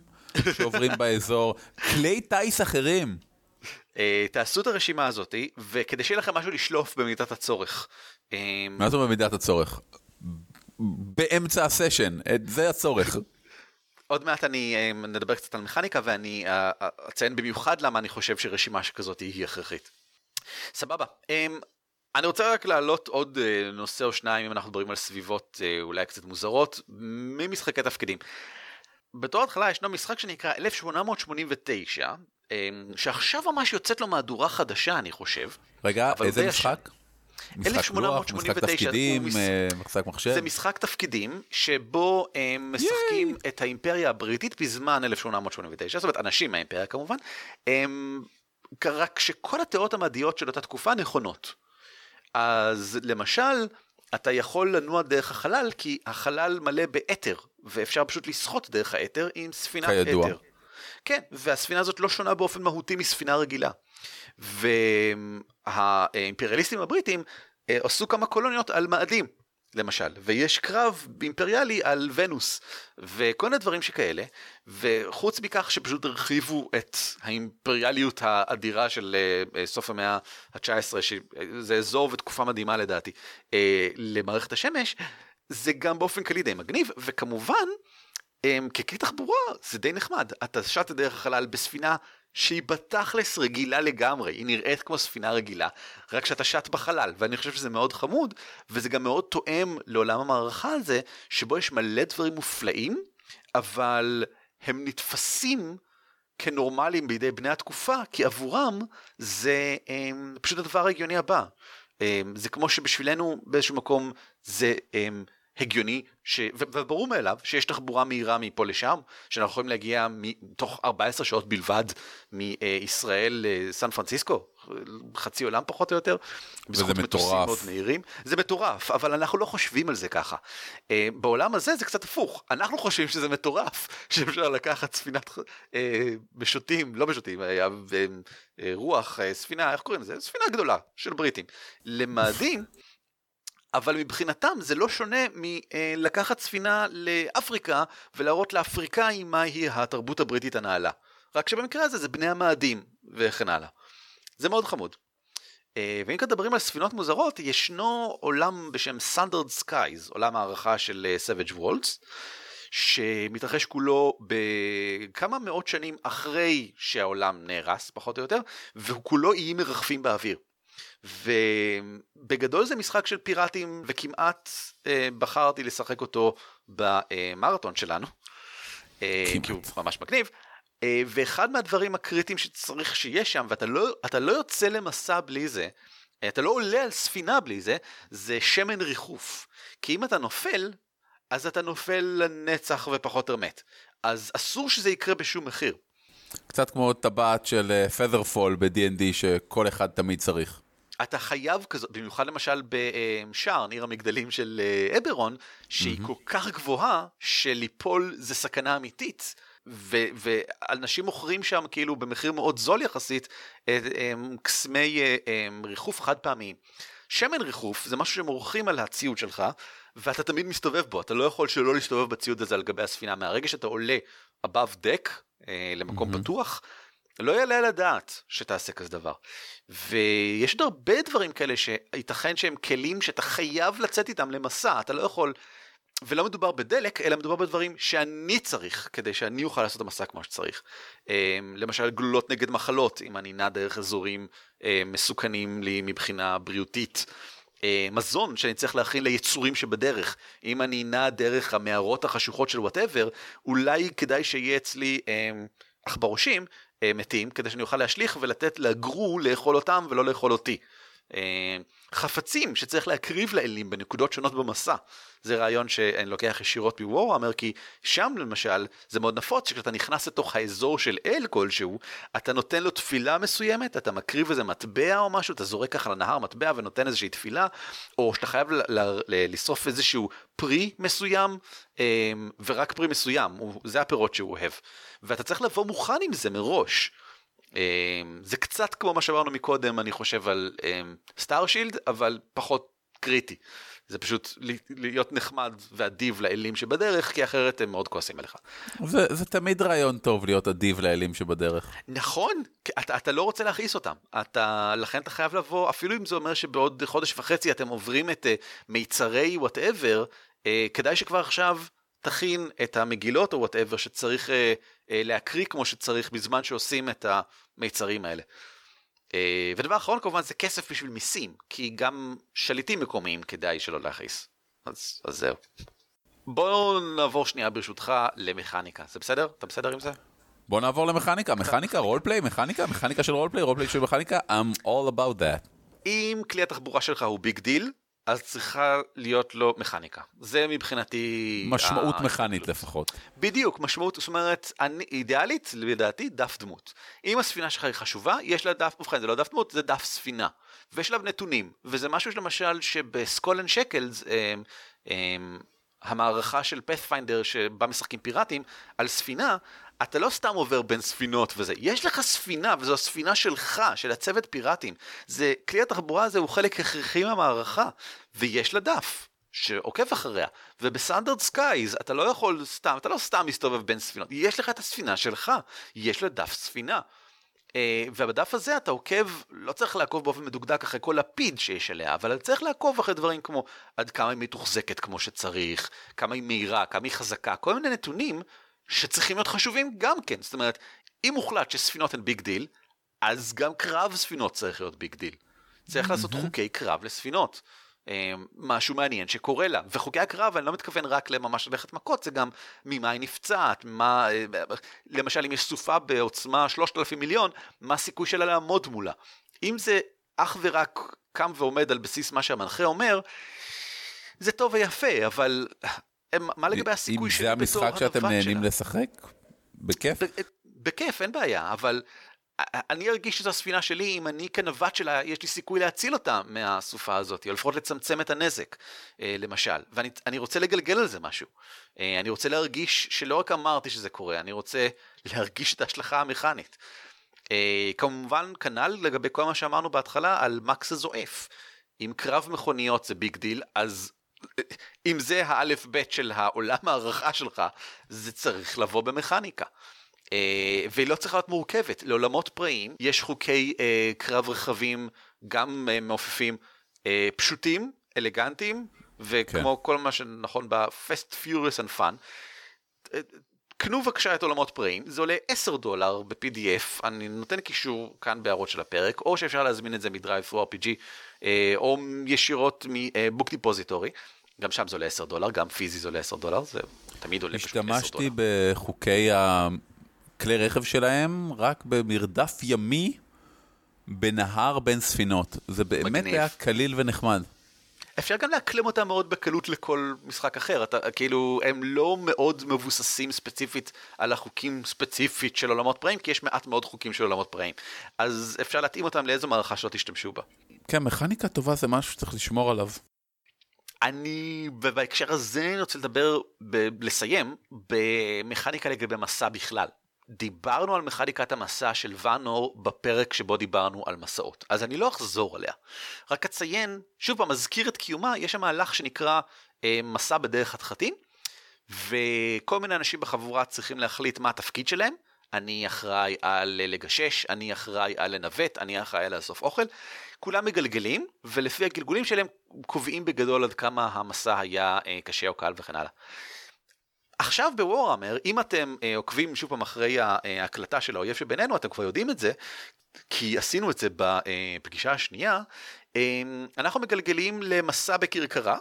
שעוברים [LAUGHS] באזור, כלי טיס אחרים. Uh, תעשו את הרשימה הזאת, וכדי שיהיה לכם משהו לשלוף במידת הצורך. Uh, מה זאת במידת הצורך? באמצע הסשן, זה הצורך. [LAUGHS] עוד מעט אני uh, נדבר קצת על מכניקה ואני uh, אציין במיוחד למה אני חושב שרשימה שכזאת היא הכרחית. סבבה. Um, אני רוצה רק להעלות עוד נושא או שניים אם אנחנו מדברים על סביבות אולי קצת מוזרות ממשחקי תפקידים. בתור התחלה ישנו משחק שנקרא 1889 אמ, שעכשיו ממש יוצאת לו מהדורה חדשה, אני חושב. רגע, איזה משחק? משחק לוח, משחק תפקידים, מש... אה, משחק מחשב? זה משחק תפקידים שבו הם משחקים ייי. את האימפריה הבריטית בזמן 1889, זאת אומרת אנשים מהאימפריה כמובן, הם... רק שכל התיאוריות המדעיות של אותה תקופה נכונות. אז למשל, אתה יכול לנוע דרך החלל כי החלל מלא באתר, ואפשר פשוט לשחות דרך האתר עם ספינת כידוע. אתר. כן, והספינה הזאת לא שונה באופן מהותי מספינה רגילה. והאימפריאליסטים הבריטים אה, עשו כמה קולוניות על מאדים, למשל, ויש קרב אימפריאלי על ונוס, וכל מיני דברים שכאלה, וחוץ מכך שפשוט הרחיבו את האימפריאליות האדירה של אה, סוף המאה ה-19, שזה אזור ותקופה מדהימה לדעתי, אה, למערכת השמש, זה גם באופן כללי די מגניב, וכמובן, ככלי תחבורה זה די נחמד, אתה שט דרך החלל בספינה שהיא בתכלס רגילה לגמרי, היא נראית כמו ספינה רגילה, רק שאתה שט בחלל, ואני חושב שזה מאוד חמוד, וזה גם מאוד תואם לעולם המערכה הזה, שבו יש מלא דברים מופלאים, אבל הם נתפסים כנורמליים בידי בני התקופה, כי עבורם זה um, פשוט הדבר ההגיוני הבא. Um, זה כמו שבשבילנו באיזשהו מקום זה... Um, הגיוני, ש... וברור מאליו שיש תחבורה מהירה מפה לשם, שאנחנו יכולים להגיע תוך 14 שעות בלבד מישראל לסן פרנסיסקו, חצי עולם פחות או יותר, בזכות מטוסים מאוד מהירים, זה מטורף, אבל אנחנו לא חושבים על זה ככה. אה, בעולם הזה זה קצת הפוך, אנחנו חושבים שזה מטורף, שאפשר לקחת ספינת אה, משוטים, לא משוטים, אה, רוח, ספינה, איך קוראים לזה? ספינה גדולה של בריטים, למאדים. אבל מבחינתם זה לא שונה מלקחת ספינה לאפריקה ולהראות לאפריקאים מהי התרבות הבריטית הנעלה. רק שבמקרה הזה זה בני המאדים וכן הלאה. זה מאוד חמוד. אה, ואם כאן מדברים על ספינות מוזרות, ישנו עולם בשם Sundered Skies, עולם הערכה של אה, Savage Worlds, שמתרחש כולו בכמה מאות שנים אחרי שהעולם נהרס, פחות או יותר, והוא כולו איים מרחפים באוויר. ובגדול זה משחק של פיראטים וכמעט אה, בחרתי לשחק אותו במרתון שלנו. אה, כי הוא ממש מגניב. אה, ואחד מהדברים הקריטיים שצריך שיהיה שם ואתה לא, לא יוצא למסע בלי זה, אה, אתה לא עולה על ספינה בלי זה, זה שמן ריחוף. כי אם אתה נופל, אז אתה נופל לנצח ופחות או מת. אז אסור שזה יקרה בשום מחיר. קצת כמו טבעת של פת'רפול ב-D&D שכל אחד תמיד צריך. אתה חייב כזאת, במיוחד למשל בשער, ניר המגדלים של אה, אברון, שהיא mm-hmm. כל כך גבוהה, שליפול זה סכנה אמיתית. ואנשים מוכרים שם כאילו במחיר מאוד זול יחסית אה, אה, קסמי ריחוף חד פעמיים. שמן ריחוף זה משהו שמורחים על הציוד שלך ואתה תמיד מסתובב בו, אתה לא יכול שלא להסתובב בציוד הזה על גבי הספינה. מהרגע שאתה עולה above deck למקום mm-hmm. פתוח, לא יעלה על הדעת שתעשה כזה דבר. ויש עוד הרבה דברים כאלה שייתכן שהם כלים שאתה חייב לצאת איתם למסע, אתה לא יכול, ולא מדובר בדלק, אלא מדובר בדברים שאני צריך כדי שאני אוכל לעשות את המסע כמו שצריך. אמ, למשל גלולות נגד מחלות, אם אני נע דרך אזורים אמ, מסוכנים לי מבחינה בריאותית. אה, מזון שאני צריך להכין ליצורים שבדרך. אם אני נע דרך המערות החשוכות של וואטאבר, אולי כדאי שיהיה אצלי אה, עכברושים אה, מתים, כדי שאני אוכל להשליך ולתת לגרו לאכול אותם ולא לאכול אותי. אה, חפצים שצריך להקריב לאלים בנקודות שונות במסע. זה רעיון שאני לוקח ישירות מוורהמר, כי שם למשל זה מאוד נפוץ שכשאתה נכנס לתוך האזור של אל כלשהו, אתה נותן לו תפילה מסוימת, אתה מקריב איזה מטבע או משהו, אתה זורק ככה לנהר מטבע ונותן איזושהי תפילה, או שאתה חייב לשרוף איזשהו פרי מסוים, אמ, ורק פרי מסוים, זה הפירות שהוא אוהב. ואתה צריך לבוא מוכן עם זה מראש. אמ, זה קצת כמו מה שאמרנו מקודם, אני חושב על סטארשילד, אמ, אבל פחות קריטי. זה פשוט להיות נחמד ואדיב לאלים שבדרך, כי אחרת הם מאוד כועסים עליך. זה, זה תמיד רעיון טוב להיות אדיב לאלים שבדרך. נכון, אתה, אתה לא רוצה להכעיס אותם. אתה, לכן אתה חייב לבוא, אפילו אם זה אומר שבעוד חודש וחצי אתם עוברים את uh, מיצרי whatever, uh, כדאי שכבר עכשיו תכין את המגילות או whatever שצריך uh, uh, להקריא כמו שצריך בזמן שעושים את המיצרים האלה. אה, ודבר אחרון כמובן זה כסף בשביל מיסים, כי גם שליטים מקומיים כדאי שלא להכעיס. אז, אז זהו. בואו נעבור שנייה ברשותך למכניקה, זה בסדר? אתה בסדר עם זה? בוא נעבור למכניקה, מכניקה, roleplay, מכניקה, מכניקה של roleplay, roleplay של מכניקה, I'm all about that. אם כלי התחבורה שלך הוא big deal, אז צריכה להיות לו מכניקה. זה מבחינתי... משמעות ה... מכנית לפחות. בדיוק, משמעות, זאת אומרת, אני, אידיאלית, לדעתי, דף דמות. אם הספינה שלך היא חשובה, יש לה דף, ובכן, זה לא דף דמות, זה דף ספינה. ויש לה נתונים, וזה משהו שלמשל שב Skull and Shackles, המערכה של Pathfinder שבה משחקים פיראטים, על ספינה, אתה לא סתם עובר בין ספינות וזה, יש לך ספינה, וזו הספינה שלך, של הצוות פיראטים. זה, כלי התחבורה הזה הוא חלק הכרחי מהמערכה, ויש לה דף. שעוקב אחריה, ובסטנדרט סקייז אתה לא יכול סתם, אתה לא סתם מסתובב בין ספינות, יש לך את הספינה שלך, יש לה דף ספינה. Uh, ובדף הזה אתה עוקב, לא צריך לעקוב באופן מדוקדק אחרי כל לפיד שיש עליה, אבל צריך לעקוב אחרי דברים כמו עד כמה היא מתוחזקת כמו שצריך, כמה היא מהירה, כמה היא חזקה, כל מיני נתונים שצריכים להיות חשובים גם כן. זאת אומרת, אם הוחלט שספינות הן big deal, אז גם קרב ספינות צריך להיות big deal. צריך mm-hmm. לעשות חוקי קרב לספינות. אה, משהו מעניין שקורה לה. וחוקי הקרב, אני לא מתכוון רק לממש ללכת מכות, זה גם ממה היא נפצעת, מה, אה, למשל אם יש סופה בעוצמה 3,000 מיליון, מה הסיכוי שלה לעמוד מולה. אם זה אך ורק קם ועומד על בסיס מה שהמנחה אומר, זה טוב ויפה, אבל מה לגבי הסיכוי שלי בתור הנווט שלה? אם זה המשחק שאתם נהנים לשחק? בכיף? בכיף, אין בעיה, אבל אני ארגיש שזו הספינה שלי אם אני כנווט שלה, יש לי סיכוי להציל אותה מהסופה הזאת, או לפחות לצמצם את הנזק, אה, למשל. ואני רוצה לגלגל על זה משהו. אה, אני רוצה להרגיש שלא רק אמרתי שזה קורה, אני רוצה להרגיש את ההשלכה המכנית. אה, כמובן, כנ"ל לגבי כל מה שאמרנו בהתחלה על מקס הזועף. אם קרב מכוניות זה big deal, אז אם זה האלף בית של העולם הערכה שלך, זה צריך לבוא במכניקה. Uh, והיא לא צריכה להיות מורכבת. לעולמות פראיים יש חוקי uh, קרב רכבים, גם uh, מעופפים, פשוטים, אלגנטיים, וכמו כן. כל מה שנכון ב-Fast Furious and Fun. קנו בבקשה את עולמות פראיים, זה עולה 10 דולר ב-PDF, אני נותן קישור כאן בהערות של הפרק, או שאפשר להזמין את זה מ DriveThruRPG, או ישירות מ Book Depository, גם שם זה עולה 10 דולר, גם פיזי זה עולה 10 דולר, זה תמיד עולה פשוט 10 דולר. השתמשתי בחוקי הכלי רכב שלהם רק במרדף ימי בנהר בין ספינות, זה באמת מגניב. היה קליל ונחמד. אפשר גם לאקלם אותם מאוד בקלות לכל משחק אחר, אתה, כאילו הם לא מאוד מבוססים ספציפית על החוקים ספציפית של עולמות פראים, כי יש מעט מאוד חוקים של עולמות פראים, אז אפשר להתאים אותם לאיזו מערכה שלא תשתמשו בה. כן, מכניקה טובה זה משהו שצריך לשמור עליו. אני בהקשר הזה אני רוצה לדבר, ב- לסיים, במכניקה לגבי מסע בכלל. דיברנו על מכניקת המסע של ואנור בפרק שבו דיברנו על מסעות, אז אני לא אחזור עליה. רק אציין, שוב פעם, מזכיר את קיומה, יש שם מהלך שנקרא אה, מסע בדרך חתחתים, וכל מיני אנשים בחבורה צריכים להחליט מה התפקיד שלהם. אני אחראי על לגשש, אני אחראי על לנווט, אני אחראי על לאסוף אוכל. כולם מגלגלים, ולפי הגלגולים שלהם קובעים בגדול עד כמה המסע היה אה, קשה או קל וכן הלאה. עכשיו בוורהמר, אם אתם אה, עוקבים שוב פעם אחרי אה, ההקלטה של האויב שבינינו, אתם כבר יודעים את זה, כי עשינו את זה בפגישה השנייה, אמ, אנחנו מגלגלים למסע בכרכרה,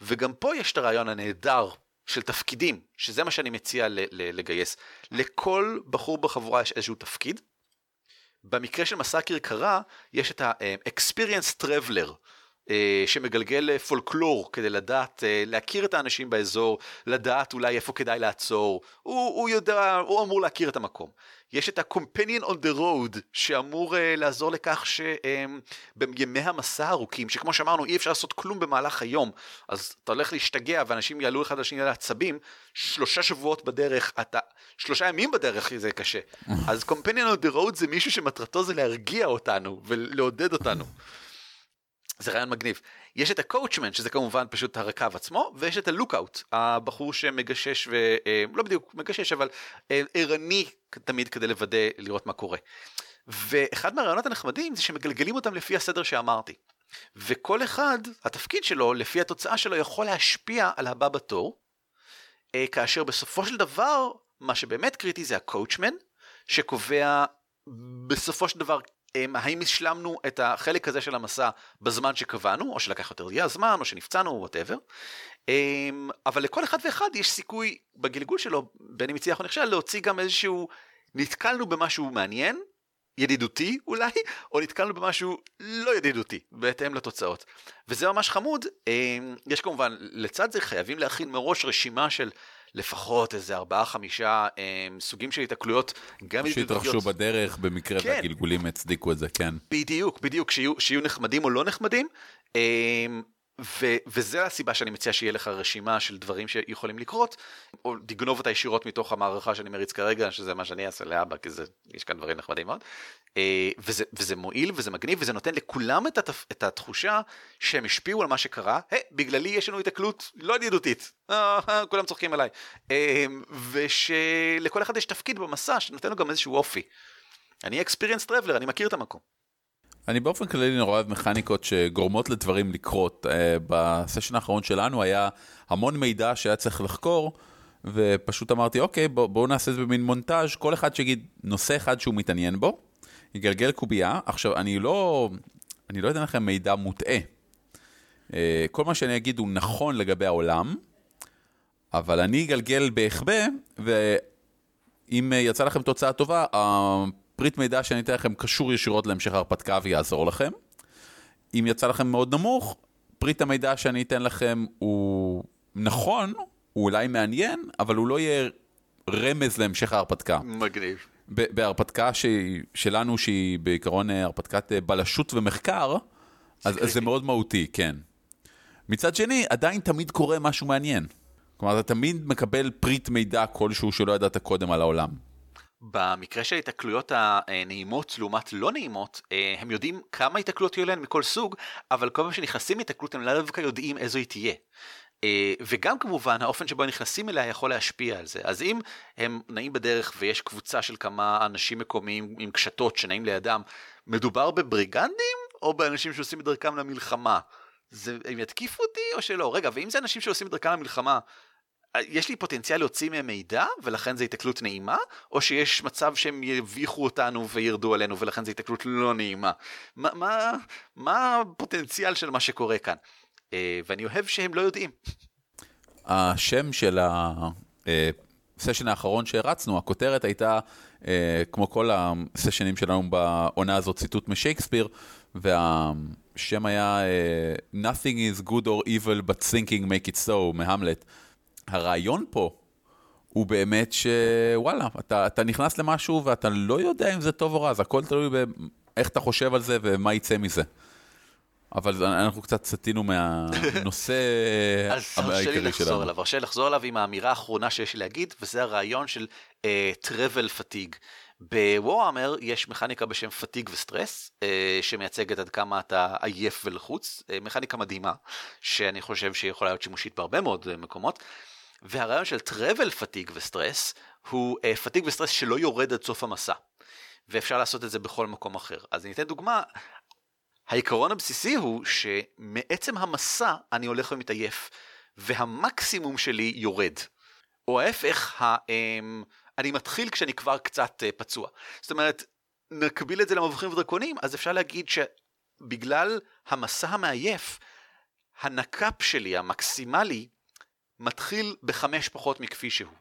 וגם פה יש את הרעיון הנהדר של תפקידים, שזה מה שאני מציע לגייס. לכל בחור בחבורה יש איזשהו תפקיד. במקרה של מסע כרכרה, יש את ה-experience traveler, אה, שמגלגל אה, פולקלור כדי לדעת, אה, להכיר את האנשים באזור, לדעת אולי איפה כדאי לעצור, הוא, הוא יודע, הוא אמור להכיר את המקום. יש את ה-companion on the road שאמור uh, לעזור לכך שבימי um, המסע הארוכים, שכמו שאמרנו אי אפשר לעשות כלום במהלך היום, אז אתה הולך להשתגע ואנשים יעלו אחד לשני על העצבים, שלושה שבועות בדרך, אתה, שלושה ימים בדרך זה קשה. [LAUGHS] אז companion on the road זה מישהו שמטרתו זה להרגיע אותנו ולעודד אותנו. זה רעיון מגניב. יש את הקואוצ'מן שזה כמובן פשוט הרקב עצמו ויש את הלוקאוט הבחור שמגשש ולא אה, בדיוק מגשש אבל אה, ערני תמיד כדי לוודא לראות מה קורה. ואחד מהרעיונות הנחמדים זה שמגלגלים אותם לפי הסדר שאמרתי. וכל אחד התפקיד שלו לפי התוצאה שלו יכול להשפיע על הבא בתור אה, כאשר בסופו של דבר מה שבאמת קריטי זה ה coachman שקובע בסופו של דבר האם השלמנו את החלק הזה של המסע בזמן שקבענו, או שלקח יותר זמן, או שנפצענו, או whatever. אבל לכל אחד ואחד יש סיכוי בגלגול שלו, בין אם הצליח או נכשל, להוציא גם איזשהו, נתקלנו במשהו מעניין, ידידותי אולי, או נתקלנו במשהו לא ידידותי, בהתאם לתוצאות. וזה ממש חמוד, יש כמובן, לצד זה חייבים להכין מראש רשימה של לפחות איזה ארבעה חמישה אה, סוגים של התקלויות, גם ידידותיות. שהתרחשו בדרך במקרה כן. והגלגולים הצדיקו את זה, כן. בדיוק, בדיוק, שיהיו, שיהיו נחמדים או לא נחמדים. אה, ו- וזה הסיבה שאני מציע שיהיה לך רשימה של דברים שיכולים לקרות, או תגנוב אותה ישירות מתוך המערכה שאני מריץ כרגע, שזה מה שאני אעשה לאבא, כי זה, יש כאן דברים נחמדים מאוד. אה, וזה, וזה מועיל וזה מגניב וזה נותן לכולם את, התפ, את התחושה שהם השפיעו על מה שקרה, hey, בגללי יש לנו התקלות לא ידידותית, אה, אה, כולם צוחקים עליי, ושלכל אחד יש תפקיד במסע שנותן לו גם איזשהו אופי. אני אקספיריאנס טרבלר, אני מכיר את המקום. אני באופן כללי נורא אוהב מכניקות שגורמות לדברים לקרות. Uh, בסשן האחרון שלנו היה המון מידע שהיה צריך לחקור, ופשוט אמרתי, אוקיי, בואו בוא נעשה את זה במין מונטאז', כל אחד שיגיד נושא אחד שהוא מתעניין בו, יגלגל קובייה. עכשיו, אני לא, אני לא אתן לכם מידע מוטעה. Uh, כל מה שאני אגיד הוא נכון לגבי העולם, אבל אני אגלגל בהחבא, ואם יצא לכם תוצאה טובה, פריט מידע שאני אתן לכם קשור ישירות להמשך ההרפתקה ויעזור לכם. אם יצא לכם מאוד נמוך, פריט המידע שאני אתן לכם הוא נכון, הוא אולי מעניין, אבל הוא לא יהיה רמז להמשך ההרפתקה. מגניב. בהרפתקה ש... שלנו, שהיא בעיקרון אה, הרפתקת אה, בלשות ומחקר, אז, אז זה מאוד מהותי, כן. מצד שני, עדיין תמיד קורה משהו מעניין. כלומר, אתה תמיד מקבל פריט מידע כלשהו שלא ידעת קודם על העולם. במקרה של ההתקלויות הנעימות לעומת לא נעימות, אה, הם יודעים כמה התקלויות יהיו להן מכל סוג, אבל כל פעם שנכנסים להתקלות הם לאו דווקא יודעים איזו היא תהיה. אה, וגם כמובן האופן שבו נכנסים אליה יכול להשפיע על זה. אז אם הם נעים בדרך ויש קבוצה של כמה אנשים מקומיים עם קשתות שנעים לידם, מדובר בבריגנדים או באנשים שעושים את דרכם למלחמה? זה, הם יתקיפו אותי או שלא? רגע, ואם זה אנשים שעושים את דרכם למלחמה, יש לי פוטנציאל להוציא מהם מידע ולכן זה התקלות נעימה או שיש מצב שהם יביכו אותנו וירדו עלינו ולכן זה התקלות לא נעימה מה, מה, מה הפוטנציאל של מה שקורה כאן אה, ואני אוהב שהם לא יודעים. השם של הסשן האחרון שהרצנו הכותרת הייתה אה, כמו כל הסשנים שלנו בעונה הזאת ציטוט משייקספיר והשם היה אה, Nothing is good or evil but thinking make it so מהמלט. הרעיון פה הוא באמת שוואלה, אתה, אתה נכנס למשהו ואתה לא יודע אם זה טוב או רע, זה הכל תלוי באיך אתה חושב על זה ומה יצא מזה. אבל אנחנו קצת סטינו מהנושא העיקרי [LAUGHS] שלנו. אז הרשה לי לחזור אליו, הרשה לי לחזור אליו עם האמירה האחרונה שיש לי להגיד, וזה הרעיון של uh, travel fatigue. בוואמר יש מכניקה בשם פתיג וסטרס, uh, שמייצגת עד כמה אתה עייף ולחוץ, uh, מכניקה מדהימה, שאני חושב שיכולה להיות שימושית בהרבה מאוד uh, מקומות. והרעיון של travel פתיג וסטרס הוא פתיג וסטרס שלא יורד עד סוף המסע. ואפשר לעשות את זה בכל מקום אחר. אז אני אתן דוגמה, העיקרון הבסיסי הוא שמעצם המסע אני הולך ומתעייף, והמקסימום שלי יורד. או ההפך, ה, um, אני מתחיל כשאני כבר קצת uh, פצוע. זאת אומרת, נקביל את זה למבוכים ודרקונים, אז אפשר להגיד ש... בגלל המסע המעייף, הנקאפ שלי, המקסימלי, מתחיל בחמש פחות מכפי שהוא.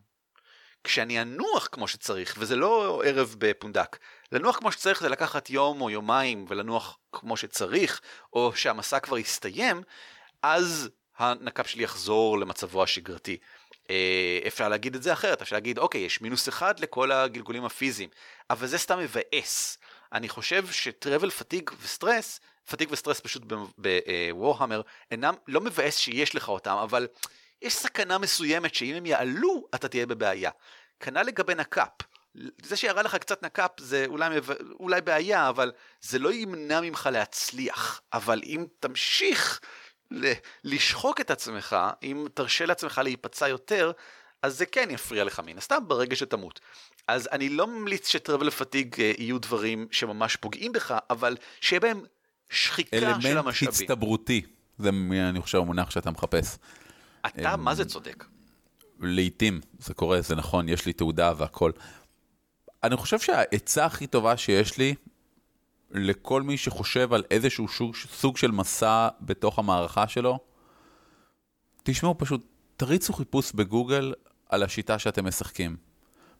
כשאני אנוח כמו שצריך, וזה לא ערב בפונדק, לנוח כמו שצריך זה לקחת יום או יומיים ולנוח כמו שצריך, או שהמסע כבר יסתיים, אז ה cap שלי יחזור למצבו השגרתי. אה, אפשר להגיד את זה אחרת, אפשר להגיד, אוקיי, יש מינוס אחד לכל הגלגולים הפיזיים, אבל זה סתם מבאס. אני חושב ש travel fatigue ו stress, fatigue ו stress פשוט בוורהמר, אינם, לא מבאס שיש לך אותם, אבל יש סכנה מסוימת שאם הם יעלו, אתה תהיה בבעיה. כנ"ל לגבי נקאפ. זה שירה לך קצת נקאפ זה אולי, אולי בעיה, אבל זה לא ימנע ממך להצליח. אבל אם תמשיך לשחוק את עצמך, אם תרשה לעצמך להיפצע יותר, אז זה כן יפריע לך מן הסתם ברגע שתמות. אז אני לא ממליץ שטרבל פתיג אה, יהיו דברים שממש פוגעים בך, אבל שיהיה בהם שחיקה של המשאבים. אלמנט הצטברותי, זה אני חושב המונח שאתה מחפש. אתה מה זה צודק? לעתים זה קורה, זה נכון, יש לי תעודה והכל. אני חושב שהעצה הכי טובה שיש לי לכל מי שחושב על איזשהו סוג, סוג של מסע בתוך המערכה שלו, תשמעו, פשוט תריצו חיפוש בגוגל על השיטה שאתם משחקים.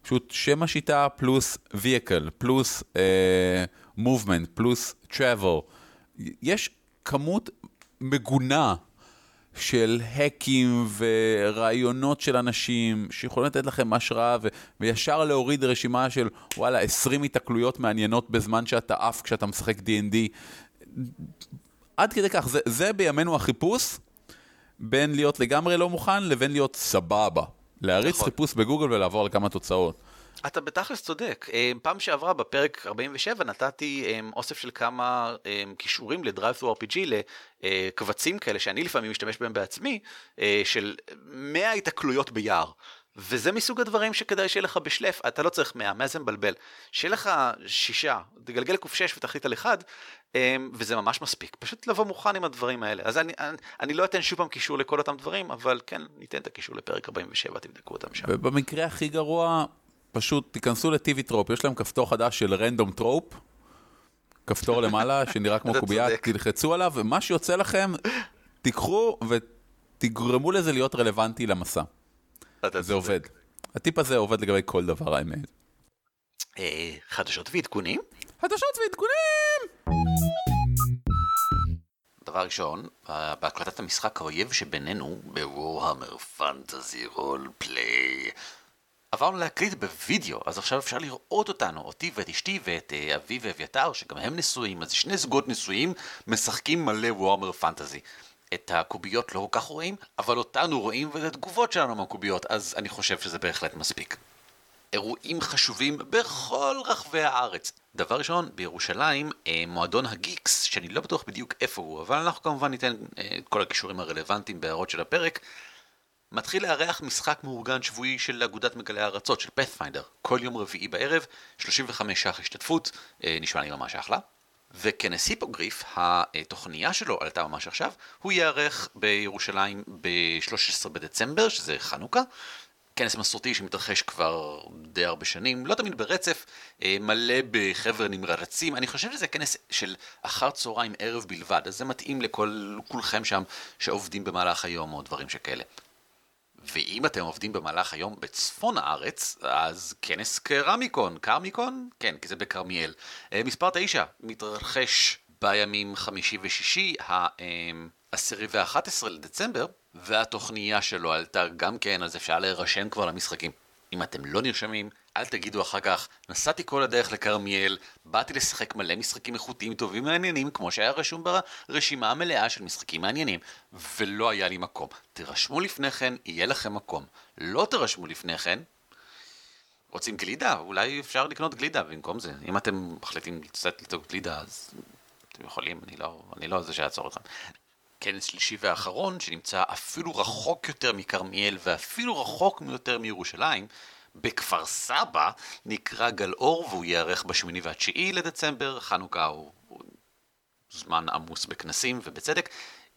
פשוט שם השיטה פלוס vehicle, פלוס uh, movement, פלוס travel. יש כמות מגונה של האקים ורעיונות של אנשים שיכולים לתת לכם השראה ו- וישר להוריד רשימה של וואלה 20 התקלויות מעניינות בזמן שאתה עף כשאתה משחק D&D. עד כדי כך, זה, זה בימינו החיפוש בין להיות לגמרי לא מוכן לבין להיות סבבה. להריץ נכון. חיפוש בגוגל ולעבור על כמה תוצאות. אתה בתכלס צודק. אה, פעם שעברה בפרק 47 נתתי אה, אוסף של כמה אה, כישורים לדרייב thru RPG לקבצים כאלה שאני לפעמים משתמש בהם בעצמי, של 100 התקלויות ביער. וזה מסוג הדברים שכדאי שיהיה לך בשלף, אתה לא צריך 100, 100 זה מבלבל. שיהיה לך שישה, תגלגל קוף 6 ותחליט על אחד, וזה ממש מספיק. פשוט לבוא מוכן עם הדברים האלה. אז אני, אני, אני לא אתן שוב פעם קישור לכל אותם דברים, אבל כן, ניתן את הקישור לפרק 47, תבדקו אותם שם. ובמקרה הכי גרוע, פשוט תיכנסו ל TV Tropes, יש להם כפתור חדש של random trope, כפתור למעלה [LAUGHS] שנראה כמו קובייה, תלחצו עליו, ומה שיוצא לכם, תיקחו ותגרמו לזה להיות רלוונטי למסע. זה עובד. הטיפ הזה עובד לגבי כל דבר האמת. אה, חדשות ועדכונים? חדשות ועדכונים! דבר ראשון, בהקלטת המשחק האויב שבינינו, בוורהמר פנטזי רול פליי, עברנו להקליט בווידאו, אז עכשיו אפשר לראות אותנו, אותי ואת אשתי ואת uh, אבי ואביתר, שגם הם נשואים, אז שני זוגות נשואים משחקים מלא וורמר פנטזי. את הקוביות לא כל כך רואים, אבל אותנו רואים ואת התגובות שלנו מהקוביות, אז אני חושב שזה בהחלט מספיק. אירועים חשובים בכל רחבי הארץ. דבר ראשון, בירושלים, אה, מועדון הגיקס, שאני לא בטוח בדיוק איפה הוא, אבל אנחנו כמובן ניתן אה, את כל הכישורים הרלוונטיים בהערות של הפרק. מתחיל לארח משחק מאורגן שבועי של אגודת מגלי הארצות, של פאת'פיינדר, כל יום רביעי בערב, 35 ש"ח השתתפות, אה, נשמע לי ממש אחלה. וכנס היפוגריף, התוכניה שלו עלתה ממש עכשיו, הוא ייערך בירושלים ב-13 בדצמבר, שזה חנוכה. כנס מסורתי שמתרחש כבר די הרבה שנים, לא תמיד ברצף, אה, מלא בחבר'ה נמרצים, אני חושב שזה כנס של אחר צהריים ערב בלבד, אז זה מתאים לכולכם שם שעובדים במהלך היום או דברים שכאלה. ואם אתם עובדים במהלך היום בצפון הארץ, אז כנס קרמיקון, קרמיקון? כן, כי זה בכרמיאל. אה, מספר 9 מתרחש בימים חמישי ושישי, העשירי ואחת עשרה לדצמבר, והתוכניה שלו עלתה גם כן, אז אפשר להירשם כבר למשחקים. אם אתם לא נרשמים, אל תגידו אחר כך, נסעתי כל הדרך לכרמיאל, באתי לשחק מלא משחקים איכותיים טובים מעניינים, כמו שהיה רשום ברשימה המלאה של משחקים מעניינים, ולא היה לי מקום. תירשמו לפני כן, יהיה לכם מקום. לא תירשמו לפני כן, רוצים גלידה? אולי אפשר לקנות גלידה במקום זה. אם אתם מחליטים קצת לצעוק גלידה, אז אתם יכולים, אני לא, אני לא זה שיעצור אתכם. כנס שלישי ואחרון, שנמצא אפילו רחוק יותר מכרמיאל ואפילו רחוק יותר מירושלים, בכפר סבא נקרא גלאור והוא ייערך בשמיני והתשיעי לדצמבר, חנוכה הוא, הוא זמן עמוס בכנסים ובצדק.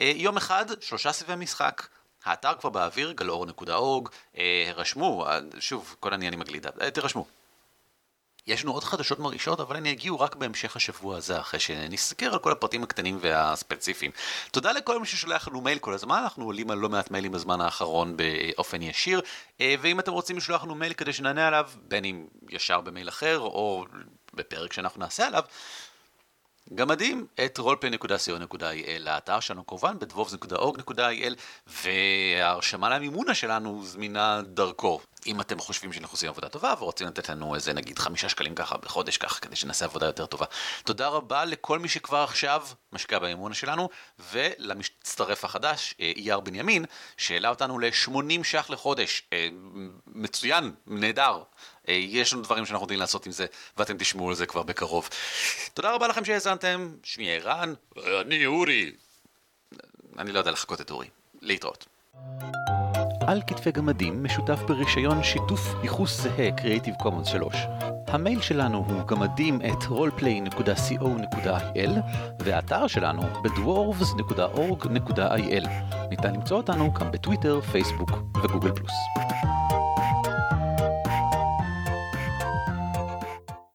אה, יום אחד, שלושה סבבי משחק. האתר כבר באוויר, גלאור.org, אה, רשמו, אה, שוב, כל העניין עם הגלידה, תרשמו. יש לנו עוד חדשות מרעישות, אבל הן יגיעו רק בהמשך השבוע הזה, אחרי שנסתכל על כל הפרטים הקטנים והספציפיים. תודה לכל מי ששולח לנו מייל כל הזמן, אנחנו עולים על לא מעט מיילים בזמן האחרון באופן ישיר, אה, ואם אתם רוצים לשלוח לנו מייל כדי שנענה עליו, בין אם ישר במייל אחר, או בפרק שאנחנו נעשה עליו, גמדים את roleplay.co.il, לאתר שלנו כמובן בדבובס.org.il וההרשמה למימונה שלנו זמינה דרכו. אם אתם חושבים שאנחנו עושים עבודה טובה ורוצים לתת לנו איזה נגיד חמישה שקלים ככה בחודש ככה כדי שנעשה עבודה יותר טובה. תודה רבה לכל מי שכבר עכשיו משקיע במימונה שלנו ולמצטרף החדש אייר בנימין שהעלה אותנו ל-80 ש"ח לחודש. מצוין, נהדר. יש לנו דברים שאנחנו יודעים לעשות עם זה, ואתם תשמעו על זה כבר בקרוב. תודה רבה לכם שהאזנתם, שמי ערן, אני אורי. אני לא יודע לחכות את אורי. להתראות. על כתפי גמדים משותף ברישיון שיתוף ייחוס זהה Creative Commons 3. המייל שלנו הוא גמדים את roleplay.co.il והאתר שלנו בדוורבס.org.il. ניתן למצוא אותנו גם בטוויטר, פייסבוק וגוגל פלוס.